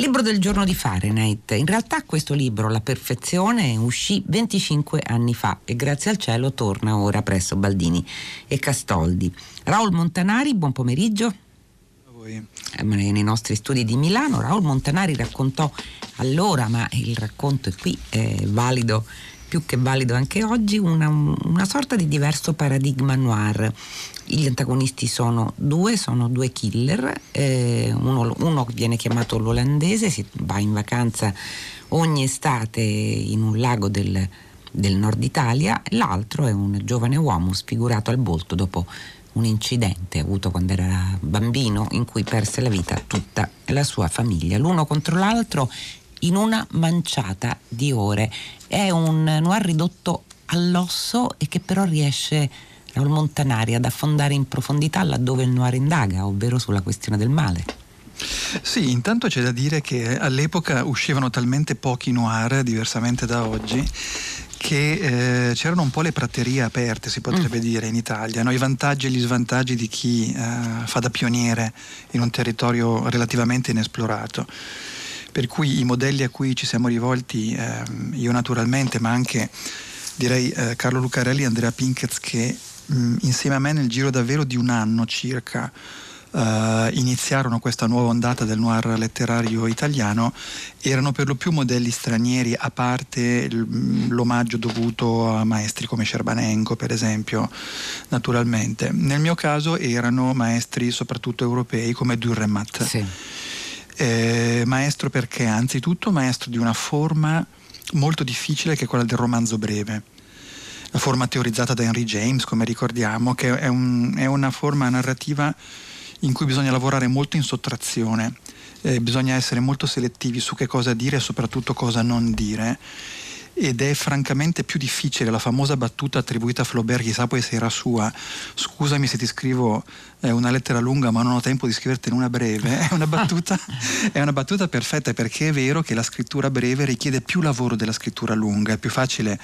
Libro del giorno di Fahrenheit. In realtà questo libro, La perfezione, uscì 25 anni fa e grazie al cielo torna ora presso Baldini e Castoldi. Raul Montanari, buon pomeriggio. A voi. Eh, nei nostri studi di Milano, Raul Montanari raccontò allora, ma il racconto è qui, è valido più che valido anche oggi, una, una, sorta di diverso paradigma noir. Gli antagonisti sono due, sono due killer, eh, uno, uno, viene chiamato l'olandese, si va in vacanza ogni estate in un lago del, del nord Italia, l'altro è un giovane uomo sfigurato al volto dopo un incidente avuto quando era bambino in cui perse la vita tutta la sua famiglia. L'uno contro l'altro in una manciata di ore. È un noir ridotto all'osso e che però riesce Raul Montanari ad affondare in profondità laddove il noir indaga, ovvero sulla questione del male. Sì, intanto c'è da dire che all'epoca uscivano talmente pochi noir, diversamente da oggi, che eh, c'erano un po' le praterie aperte, si potrebbe mm. dire, in Italia, no? i vantaggi e gli svantaggi di chi eh, fa da pioniere in un territorio relativamente inesplorato per cui i modelli a cui ci siamo rivolti, eh, io naturalmente, ma anche direi eh, Carlo Lucarelli e Andrea Pinkez che mh, insieme a me nel giro davvero di un anno circa Uh, iniziarono questa nuova ondata del noir letterario italiano erano per lo più modelli stranieri, a parte l'omaggio dovuto a maestri come Scerbanenko, per esempio, naturalmente. Nel mio caso erano maestri soprattutto europei come Durremat. Sì eh, maestro perché? Anzitutto maestro di una forma molto difficile che è quella del romanzo breve. La forma teorizzata da Henry James, come ricordiamo, che è, un, è una forma narrativa in cui bisogna lavorare molto in sottrazione, eh, bisogna essere molto selettivi su che cosa dire e soprattutto cosa non dire ed è francamente più difficile la famosa battuta attribuita a Flaubert, chissà poi se era sua, scusami se ti scrivo eh, una lettera lunga ma non ho tempo di scrivertene una breve, è una, battuta, è una battuta perfetta perché è vero che la scrittura breve richiede più lavoro della scrittura lunga, è più facile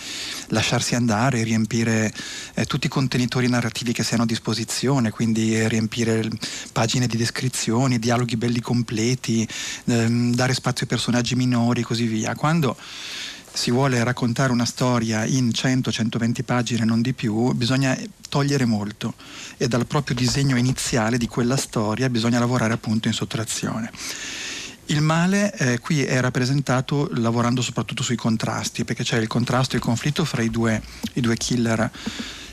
lasciarsi andare, riempire eh, tutti i contenitori narrativi che si hanno a disposizione, quindi riempire pagine di descrizioni, dialoghi belli completi, ehm, dare spazio ai personaggi minori e così via. Quando si vuole raccontare una storia in 100-120 pagine, non di più, bisogna togliere molto e dal proprio disegno iniziale di quella storia bisogna lavorare appunto in sottrazione. Il male eh, qui è rappresentato lavorando soprattutto sui contrasti, perché c'è il contrasto e il conflitto fra i due, i due killer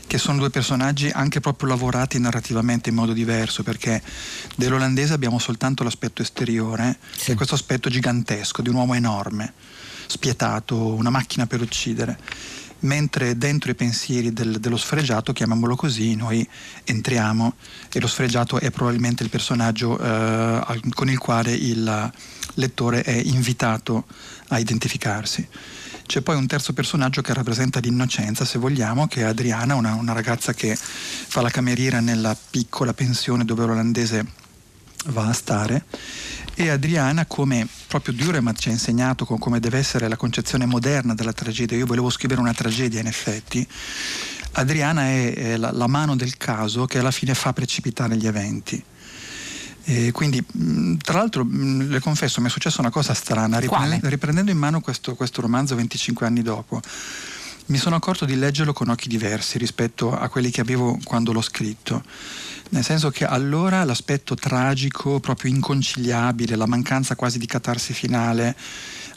che sono due personaggi anche proprio lavorati narrativamente in modo diverso, perché dell'olandese abbiamo soltanto l'aspetto esteriore, sì. che è questo aspetto gigantesco di un uomo enorme spietato, una macchina per uccidere. Mentre dentro i pensieri del, dello sfregiato, chiamiamolo così, noi entriamo e lo sfregiato è probabilmente il personaggio eh, con il quale il lettore è invitato a identificarsi. C'è poi un terzo personaggio che rappresenta l'innocenza, se vogliamo, che è Adriana, una, una ragazza che fa la cameriera nella piccola pensione dove l'olandese va a stare e Adriana come proprio Duremat ci ha insegnato come deve essere la concezione moderna della tragedia. Io volevo scrivere una tragedia in effetti. Adriana è, è la, la, mano del caso che alla fine fa precipitare gli eventi. E quindi tra l'altro le confesso mi è successa una cosa strana. Riprendendo, riprendendo in mano questo, questo romanzo 25 anni dopo mi sono accorto di leggerlo con occhi diversi rispetto a quelli che avevo quando l'ho scritto nel senso che allora l'aspetto tragico, proprio inconciliabile, la mancanza quasi di catarsi finale,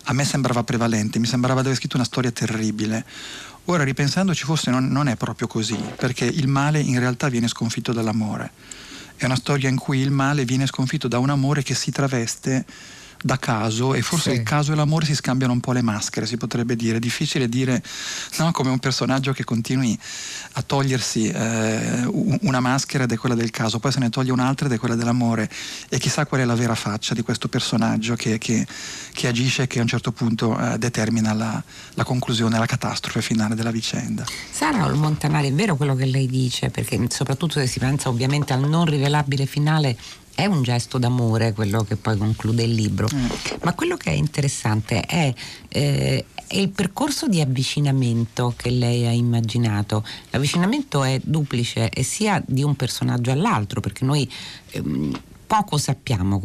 a me sembrava prevalente, mi sembrava di aver scritto una storia terribile. Ora ripensandoci forse non, non è proprio così, perché il male in realtà viene sconfitto dall'amore. È una storia in cui il male viene sconfitto da un amore che si traveste da caso e forse sì. il caso e l'amore si scambiano un po' le maschere, si potrebbe dire. È difficile dire no, come un personaggio che continui a togliersi eh, una maschera ed è quella del caso, poi se ne toglie un'altra ed è quella dell'amore e chissà qual è la vera faccia di questo personaggio che, che, che agisce e che a un certo punto eh, determina la, la, conclusione, la catastrofe finale della vicenda. Sara Montanari, è vero quello che lei dice, perché soprattutto se si pensa ovviamente al non rivelabile finale è un gesto d'amore quello che poi conclude il libro, mm. ma quello che è interessante è, eh, è, il percorso di avvicinamento che lei ha immaginato. L'avvicinamento è duplice e sia di un personaggio all'altro, perché noi... Ehm, poco sappiamo,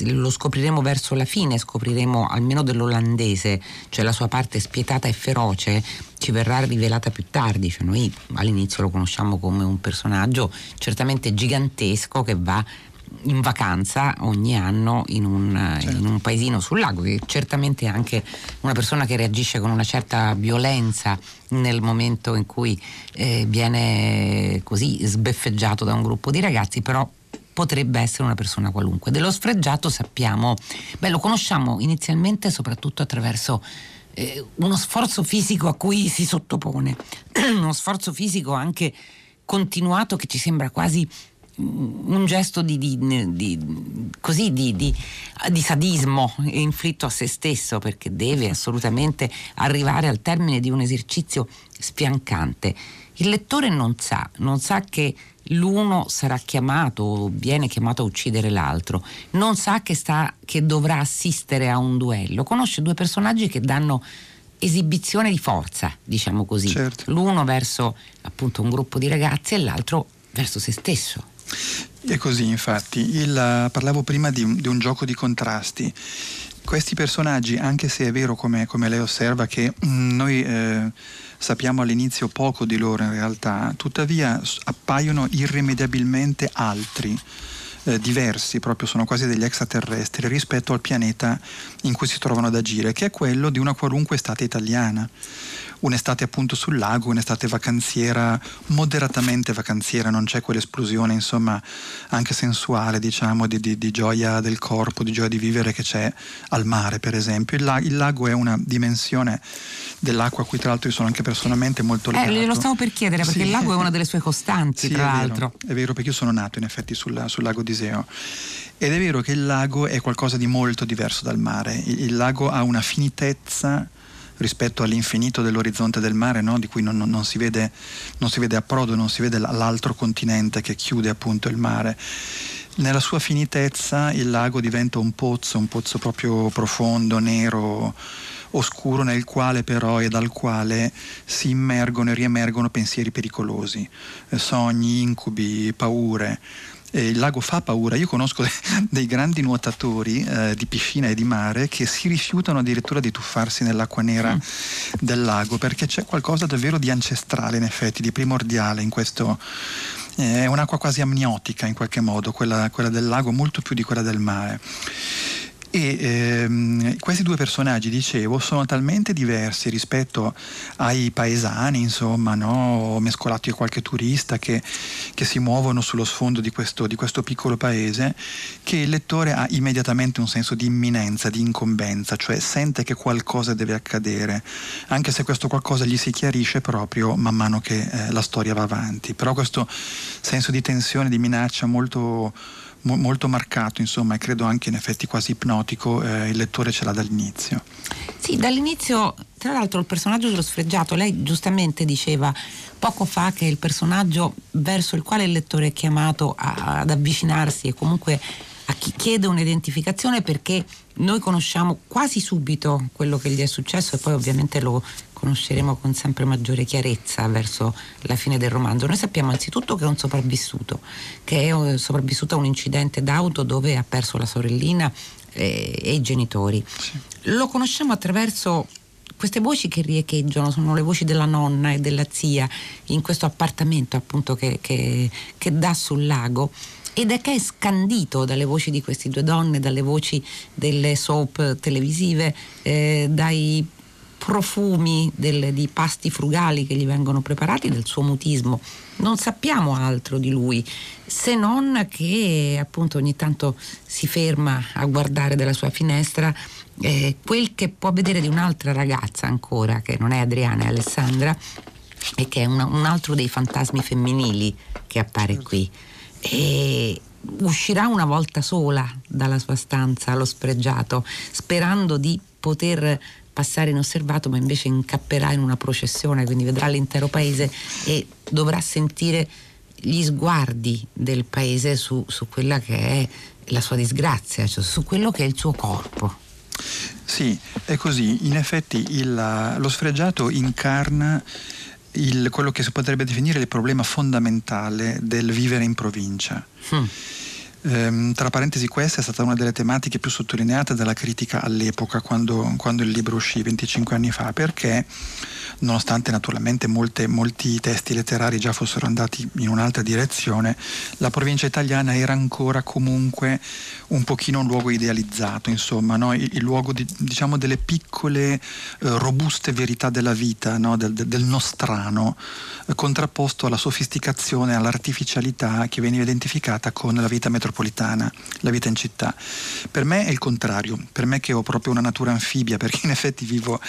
lo scopriremo verso la fine, scopriremo almeno dell'olandese, cioè la sua parte spietata e feroce, ci verrà rivelata più tardi, cioè noi all'inizio lo conosciamo come un personaggio certamente gigantesco che va in vacanza ogni anno in un, certo. in un, paesino sul lago, che certamente è anche una persona che reagisce con una certa violenza nel momento in cui eh, viene così sbeffeggiato da un gruppo di ragazzi, però potrebbe essere una persona qualunque. Dello sfregiato sappiamo, beh, lo conosciamo inizialmente soprattutto attraverso eh, uno sforzo fisico a cui si sottopone, uno sforzo fisico anche continuato che ci sembra quasi un gesto di, di, di, così, di, sadismo inflitto a se stesso perché deve assolutamente arrivare al termine di un esercizio sfiancante. Il lettore non sa, non sa che l'uno sarà chiamato o viene chiamato a uccidere l'altro, non sa che, sta, che dovrà assistere a un duello, conosce due personaggi che danno esibizione di forza, diciamo così, certo. l'uno verso appunto un gruppo di ragazzi e l'altro verso se stesso. È così, infatti. Il, parlavo prima di di un, gioco di contrasti. Questi personaggi, anche se è vero come, come lei osserva che mm, noi eh, sappiamo all'inizio poco di loro in realtà, tuttavia appaiono irrimediabilmente altri. Eh, diversi, proprio sono quasi degli extraterrestri rispetto al pianeta in cui si trovano ad agire, che è quello di una qualunque estate italiana un'estate appunto sul lago, un'estate vacanziera, moderatamente vacanziera, non c'è quell'esplosione insomma anche sensuale diciamo di, di, di gioia del corpo, di gioia di vivere che c'è al mare per esempio. Il, lago, il lago è una dimensione dell'acqua a cui tra l'altro io sono anche personalmente molto legato. Eh, lo stavo per chiedere perché sì. il lago è una delle sue costanti sì, tra è l'altro. Vero, è vero perché io sono nato in effetti sul, sul lago di Seo. Ed è vero che il lago è qualcosa di molto diverso dal mare. Il, il lago ha una finitezza rispetto all'infinito dell'orizzonte del mare, no? di cui non, non, non, si vede, non si vede approdo, non si vede l'altro continente che chiude appunto il mare. Nella sua finitezza il lago diventa un pozzo, un pozzo proprio profondo, nero, oscuro, nel quale però e dal quale si immergono e riemergono pensieri pericolosi, eh, sogni, incubi, paure eh, il lago fa paura. Io conosco dei grandi nuotatori eh, di piscina e di mare che si rifiutano addirittura di tuffarsi nell'acqua nera mm. del lago perché c'è qualcosa davvero di ancestrale, in effetti, di primordiale in questo. Eh, è un'acqua quasi amniotica in qualche modo, quella, quella del lago, molto più di quella del mare. E ehm, questi due personaggi, dicevo, sono talmente diversi rispetto ai paesani, insomma, no? mescolati a qualche turista che, che, si muovono sullo sfondo di questo, di questo, piccolo paese, che il lettore ha immediatamente un senso di imminenza, di incombenza, cioè sente che qualcosa deve accadere, anche se questo qualcosa gli si chiarisce proprio man mano che eh, la storia va avanti. Però questo senso di tensione, di minaccia molto mo- molto marcato, insomma, e credo anche in effetti quasi ipnotico, eh, il lettore ce l'ha dall'inizio. Sì, dall'inizio, tra l'altro il personaggio dello sfregiato, lei giustamente diceva poco fa che il personaggio verso il quale il lettore è chiamato a, ad avvicinarsi e comunque a chi chiede un'identificazione perché noi conosciamo quasi subito quello che gli è successo e poi ovviamente lo conosceremo con sempre maggiore chiarezza verso la fine del romanzo. Noi sappiamo anzitutto che è un sopravvissuto, che è sopravvissuto a un incidente d'auto dove ha perso la sorellina e, eh, e i genitori. Lo conosciamo attraverso queste voci che riecheggiano sono le voci della nonna e della zia in questo appartamento appunto che, che, che dà sul lago ed è che è scandito dalle voci di queste due donne, dalle voci delle soap televisive, eh, dai profumi del, di pasti frugali che gli vengono preparati, del suo mutismo. Non sappiamo altro di lui, se non che appunto ogni tanto si ferma a guardare dalla sua finestra eh, quel che può vedere di un'altra ragazza ancora, che non è Adriana, è Alessandra, e che è una, un altro dei fantasmi femminili che appare qui. E uscirà una volta sola dalla sua stanza allo spregiato, sperando di poter passare inosservato, ma invece incapperà in una processione, quindi vedrà l'intero paese e dovrà sentire gli sguardi del paese su, su quella che è la sua disgrazia, cioè su quello che è il suo corpo. Sì, è così. In effetti il, lo sfregiato incarna il, quello che si potrebbe definire il problema fondamentale del vivere in provincia. Mm Ehm, tra parentesi questa è stata una delle tematiche più sottolineate dalla critica all'epoca, quando, quando il libro uscì 25 anni fa, perché nonostante naturalmente molte, molti testi letterari già fossero andati in un'altra direzione, la provincia italiana era ancora comunque un pochino un luogo idealizzato, insomma, no? il, il, luogo di, diciamo delle piccole, eh, robuste verità della vita, no? del, del, nostrano, eh, contrapposto alla sofisticazione, all'artificialità che veniva identificata con la vita metropolitana, la vita in città. Per me è il contrario, per me che ho proprio una natura anfibia, perché in effetti vivo,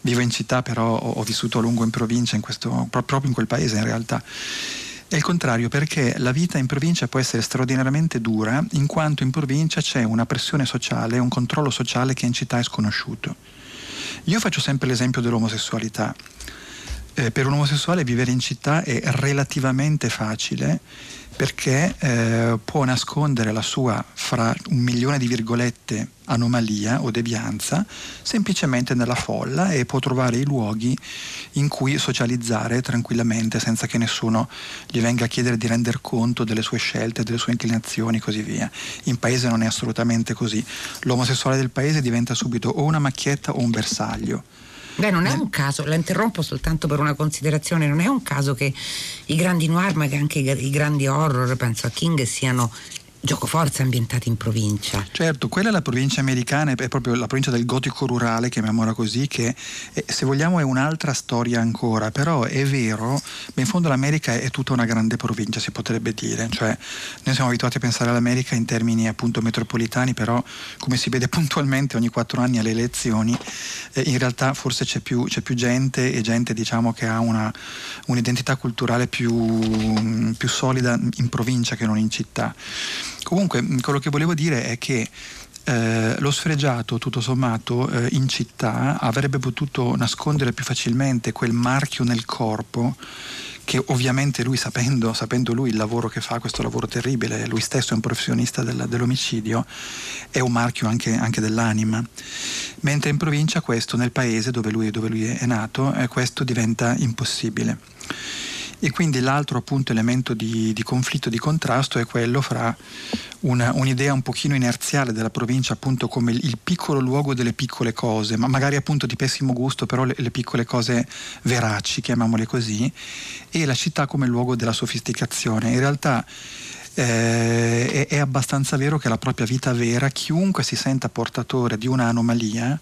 vivo in città, però ho, ho vissuto a lungo in provincia, in questo, proprio in quel paese in realtà. È il contrario perché la vita in provincia può essere straordinariamente dura in quanto in provincia c'è una pressione sociale, un controllo sociale che in città è sconosciuto. Io faccio sempre l'esempio dell'omosessualità. Eh, per un omosessuale vivere in città è relativamente facile perché eh, può nascondere la sua, fra un milione di virgolette, anomalia o devianza semplicemente nella folla e può trovare i luoghi in cui socializzare tranquillamente senza che nessuno gli venga a chiedere di render conto delle sue scelte, delle sue inclinazioni e così via. In paese non è assolutamente così. L'omosessuale del paese diventa subito o una macchietta o un bersaglio Beh, non è un caso, la interrompo soltanto per una considerazione, non è un caso che i grandi noir, ma che anche i grandi horror, penso a King, siano gioco forza ambientati in provincia. Certo, quella è la provincia americana, è proprio la provincia del gotico rurale, chiamiamola così, che è, se vogliamo è un'altra storia ancora, però è vero, beh, in fondo l'America è tutta una grande provincia, si potrebbe dire, cioè noi siamo abituati a pensare all'America in termini appunto metropolitani, però come si vede puntualmente ogni quattro anni alle elezioni, eh, in realtà forse c'è più, c'è più, gente e gente diciamo che ha una, un'identità culturale più, più solida in provincia che non in città. Comunque, quello che volevo dire è che eh, lo sfregiato, tutto sommato, eh, in città avrebbe potuto nascondere più facilmente quel marchio nel corpo che ovviamente lui sapendo, sapendo, lui il lavoro che fa, questo lavoro terribile, lui stesso è un professionista del, dell'omicidio, è un marchio anche, anche, dell'anima. Mentre in provincia questo, nel paese dove lui, dove lui è nato, eh, questo diventa impossibile. E quindi l'altro appunto elemento di, di conflitto, di contrasto è quello fra una, un'idea un pochino inerziale della provincia appunto come il, il, piccolo luogo delle piccole cose, ma magari appunto di pessimo gusto, però le, le piccole cose veraci, chiamiamole così, e la città come luogo della sofisticazione. In realtà eh, è, è abbastanza vero che la propria vita vera, chiunque si senta portatore di un'anomalia,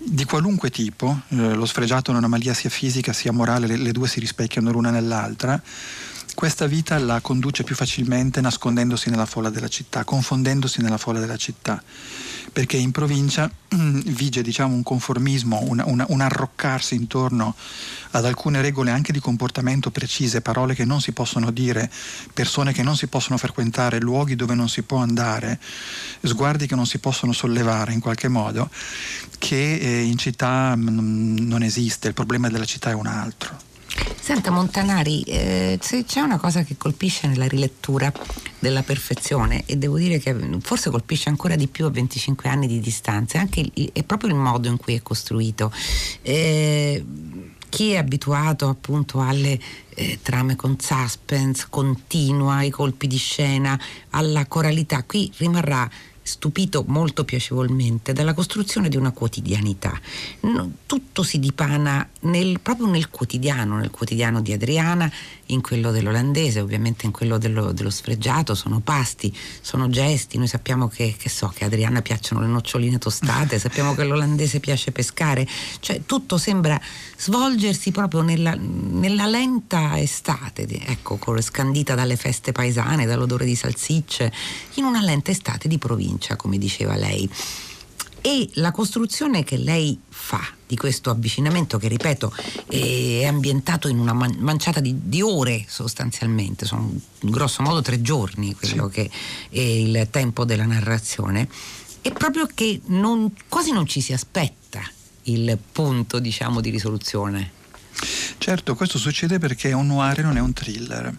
di qualunque tipo, eh, lo sfregiato è un'anomalia sia fisica sia morale, le, le due si rispecchiano l'una nell'altra, questa vita la conduce più facilmente nascondendosi nella folla della città, confondendosi nella folla della città perché in provincia mm, vige diciamo, un conformismo, una, una, un arroccarsi intorno ad alcune regole anche di comportamento precise, parole che non si possono dire, persone che non si possono frequentare, luoghi dove non si può andare, sguardi che non si possono sollevare in qualche modo, che eh, in città mm, non esiste, il problema della città è un altro. Senta Montanari, eh, c'è una cosa che colpisce nella rilettura della perfezione e devo dire che forse colpisce ancora di più a 25 anni di distanza, anche il, è proprio il modo in cui è costruito. Eh, chi è abituato appunto alle eh, trame con suspense continua, ai colpi di scena, alla coralità, qui rimarrà stupito molto piacevolmente dalla costruzione di una quotidianità. tutto si dipana nel, proprio nel quotidiano, nel quotidiano di Adriana, in quello dell'olandese, ovviamente in quello dello, dello sfregiato, sono pasti, sono gesti, noi sappiamo che, che so che a Adriana piacciono le noccioline tostate, sappiamo che all'olandese piace pescare, cioè tutto sembra svolgersi proprio nella, nella lenta estate, ecco, scandita dalle feste paesane, dall'odore di salsicce, in una lenta estate di provincia, come diceva lei. E la costruzione che lei fa di questo avvicinamento, che ripeto è ambientato in una man- manciata di, di, ore sostanzialmente, sono grosso modo tre giorni quello sì. che è il tempo della narrazione, è proprio che non, quasi non ci si aspetta il punto diciamo, di risoluzione. Certo, questo succede perché un noir non è un thriller.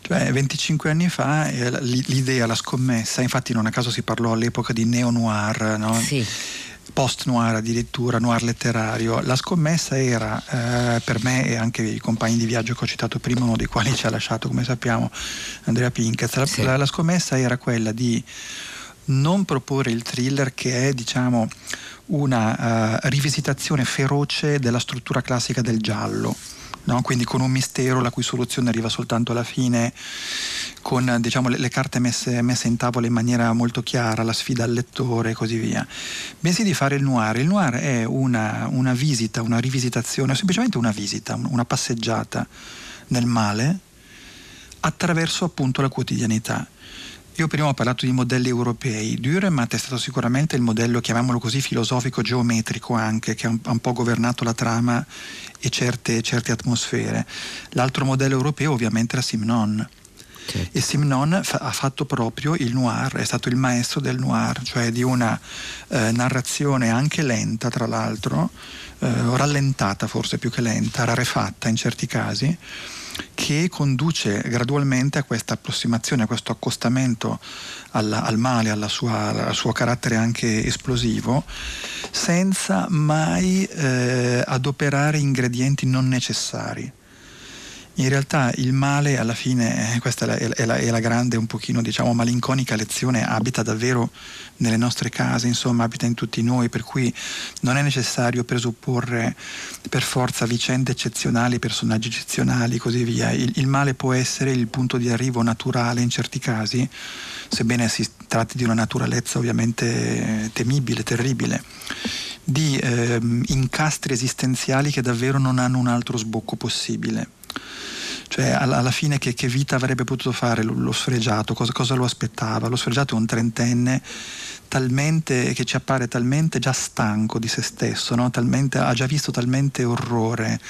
Cioè, 25 anni fa l'idea, la scommessa, infatti non a caso si parlò all'epoca di neo-noir, no? Sì post-noir addirittura, noir letterario. La scommessa era eh, per me e anche i compagni di viaggio che ho citato prima, uno dei quali ci ha lasciato, come sappiamo, Andrea Pinkez, la, sì. la, la scommessa era quella di non proporre il thriller che è, diciamo, una uh, rivisitazione feroce della struttura classica del giallo no? quindi con un mistero la cui soluzione arriva soltanto alla fine, con diciamo, le, le, carte messe, messe, in tavola in maniera molto chiara, la sfida al lettore e così via, bensì di fare il noir. Il noir è una, una visita, una rivisitazione, semplicemente una visita, una passeggiata nel male attraverso appunto la quotidianità. Io prima ho parlato di modelli europei, Dürrenmatt è stato sicuramente il modello, chiamiamolo così, filosofico, geometrico anche, che ha un, ha un po' governato la trama e certe, certe, atmosfere. L'altro modello europeo ovviamente era Simnon. Certo. E Simnon fa, ha fatto proprio il noir, è stato il maestro del noir, cioè di una eh, narrazione anche lenta, tra l'altro, eh, rallentata forse più che lenta, rarefatta in certi casi, che conduce gradualmente a questa approssimazione, a questo accostamento alla, al male, sua, al suo carattere anche esplosivo, senza mai eh, adoperare ingredienti non necessari in realtà il male alla fine, eh, questa è la, è, la, è la, grande un pochino diciamo malinconica lezione, abita davvero nelle nostre case, insomma abita in tutti noi, per cui non è necessario presupporre per forza vicende eccezionali, personaggi eccezionali e così via. Il, il male può essere il punto di arrivo naturale in certi casi, sebbene si tratti di una naturalezza ovviamente temibile, terribile di eh, incastri esistenziali che davvero non hanno un altro sbocco possibile. Cioè, alla, alla fine che, che, vita avrebbe potuto fare lo, lo sfregiato, cosa, cosa, lo aspettava? Lo sfregiato è un trentenne talmente, che ci appare talmente già stanco di se stesso, no? talmente, ha già visto talmente orrore,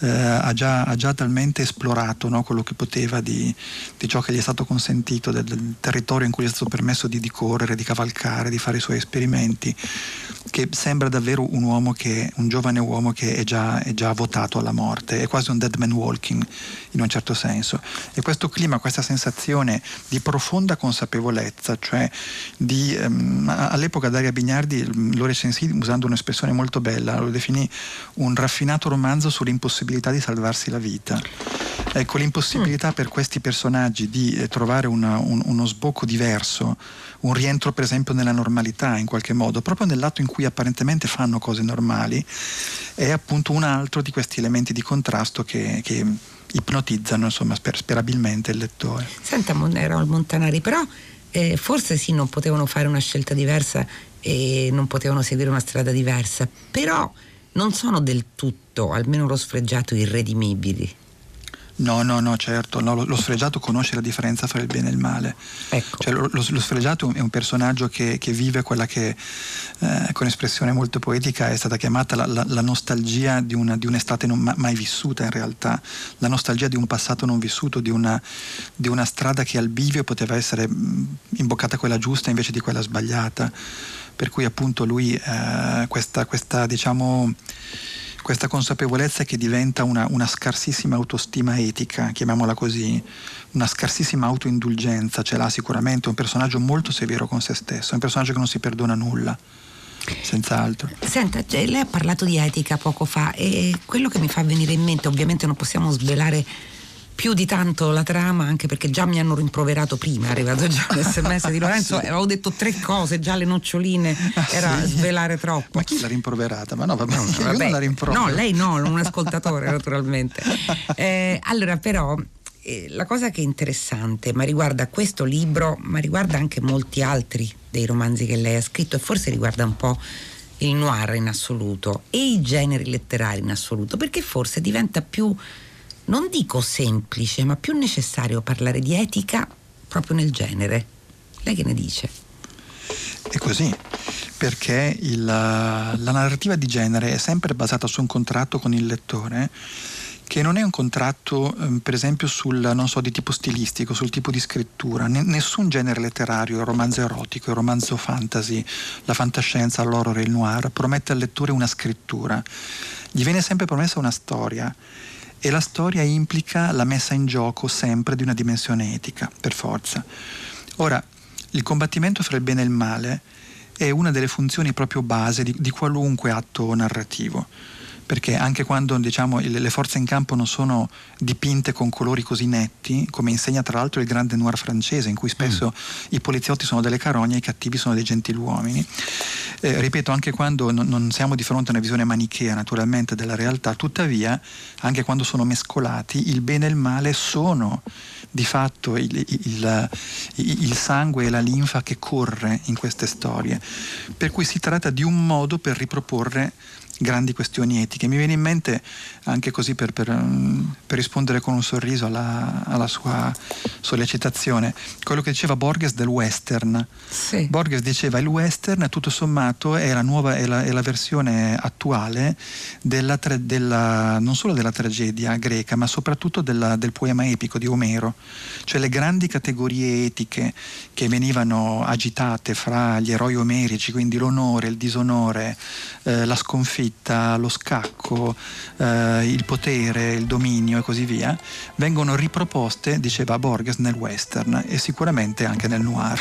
eh, ha, già, ha, già, talmente esplorato no? quello che poteva di, di, ciò che gli è stato consentito, del, del, territorio in cui gli è stato permesso di, di, correre, di cavalcare, di fare i suoi esperimenti, che sembra davvero un uomo che, un giovane uomo che è già, è già votato alla morte, è quasi un dead man walking in un certo senso. E questo clima, questa sensazione di profonda consapevolezza, cioè di... Um, all'epoca Daria Bignardi lo recensì usando un'espressione molto bella, lo definì un raffinato romanzo sull'impossibilità di salvarsi la vita. Ecco, l'impossibilità mm. per questi personaggi di eh, trovare una, un, uno sbocco diverso, un rientro per esempio nella normalità in qualche modo, proprio nell'atto in cui apparentemente fanno cose normali, è appunto un altro di questi elementi di contrasto che, che ipnotizzano insomma, sper- sperabilmente il lettore. Senta Monero Montanari, però eh, forse sì, non potevano fare una scelta diversa e non potevano seguire una strada diversa, però non sono del tutto, almeno lo sfregiato, irredimibili. No, no, no, certo, no, lo, lo, sfregiato conosce la differenza fra il bene e il male. Ecco. Cioè, lo, lo, lo, sfregiato è un personaggio che, che vive quella che, eh, con espressione molto poetica, è stata chiamata la, la, la nostalgia di, una, di, un'estate non ma, mai vissuta in realtà, la nostalgia di un passato non vissuto, di una, di una strada che al bivio poteva essere imboccata quella giusta invece di quella sbagliata. Per cui appunto lui eh, questa, questa diciamo questa consapevolezza che diventa una, una scarsissima autostima etica, chiamiamola così, una scarsissima autoindulgenza, ce l'ha sicuramente, è un personaggio molto severo con se stesso, è un personaggio che non si perdona nulla. Senz'altro. Senta, cioè, lei ha parlato di etica poco fa e quello che mi fa venire in mente, ovviamente non possiamo svelare più di tanto la trama, anche perché già mi hanno rimproverato prima, è arrivato già l'SMS di Lorenzo, sì. avevo detto tre cose, già le noccioline, ah, era sì. svelare troppo. Ma chi l'ha rimproverata? Ma no, vabbè, no, vabbè. non la No, lei no, un ascoltatore naturalmente. Eh, allora, però, eh, la cosa che è interessante, ma riguarda questo libro, ma riguarda anche molti altri dei romanzi che lei ha scritto e forse riguarda un po' il noir in assoluto e i generi letterari in assoluto, perché forse diventa più non dico semplice, ma più necessario parlare di etica proprio nel genere. Lei che ne dice? È così, perché il, la narrativa di genere è sempre basata su un contratto con il lettore che non è un contratto, ehm, per esempio, sul, so, di tipo stilistico, sul tipo di scrittura. Nessun genere letterario, il romanzo erotico, il romanzo fantasy, la fantascienza, l'horror e il noir, promette al lettore una scrittura. Gli viene sempre promessa una storia e la storia implica la messa in gioco sempre di una dimensione etica, per forza. Ora, il combattimento fra il bene e il male è una delle funzioni proprio base di, di qualunque atto narrativo perché anche quando diciamo, le forze in campo non sono dipinte con colori così netti, come insegna tra l'altro il grande noir francese, in cui spesso mm. i poliziotti sono delle carogne e i cattivi sono dei gentiluomini, eh, ripeto, anche quando non, non siamo di fronte a una visione manichea naturalmente della realtà, tuttavia, anche quando sono mescolati, il bene e il male sono di fatto il, il, il, sangue e la linfa che corre in queste storie. Per cui si tratta di un modo per riproporre grandi questioni etiche. Mi viene in mente anche così per, per, per rispondere con un sorriso alla, alla, sua sollecitazione, quello che diceva Borges del western. Sì. Borges diceva il western tutto sommato è la, nuova, è la, è la versione attuale della, della, non solo della tragedia greca ma soprattutto della, del poema epico di Omero, cioè le grandi categorie etiche che venivano agitate fra gli eroi omerici, quindi l'onore, il disonore, eh, la sconfitta, lo scacco, eh, il potere, il dominio e così via, vengono riproposte, diceva Borges, nel western e sicuramente anche nel noir.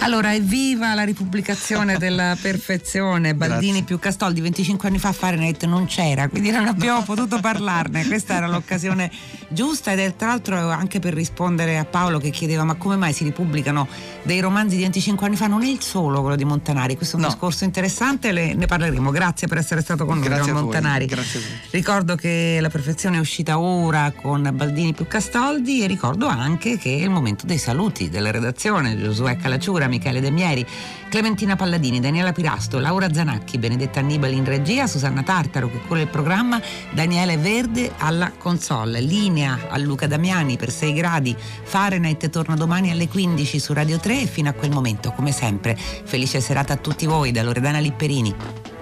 Allora, evviva la ripubblicazione della perfezione, Baldini Grazie. più Castoldi, 25 anni fa Fahrenheit non c'era, quindi non abbiamo potuto parlarne, questa era l'occasione giusta ed è tra l'altro anche per rispondere a Paolo che chiedeva ma come mai si ripubblicano dei romanzi di 25 anni fa, non è il solo quello di Montanari, questo è un no. discorso interessante, le, ne parleremo, grazie per essere stato con noi Grazie Montanari. Grazie Ricordo che La perfezione è uscita ora con Baldini più Castoldi e ricordo anche che è il momento dei saluti della redazione, Giosuè Calacciura, Michele De Mieri, Clementina Palladini, Daniela Pirasto, Laura Zanacchi, Benedetta Annibali in regia, Susanna Tartaro che cura il programma, Daniele Verde alla console. Linea a Luca Damiani per 6 gradi. Fahrenheit torna domani alle 15 su Radio 3 e fino a quel momento, come sempre, felice serata a tutti voi da Loredana Lipperini.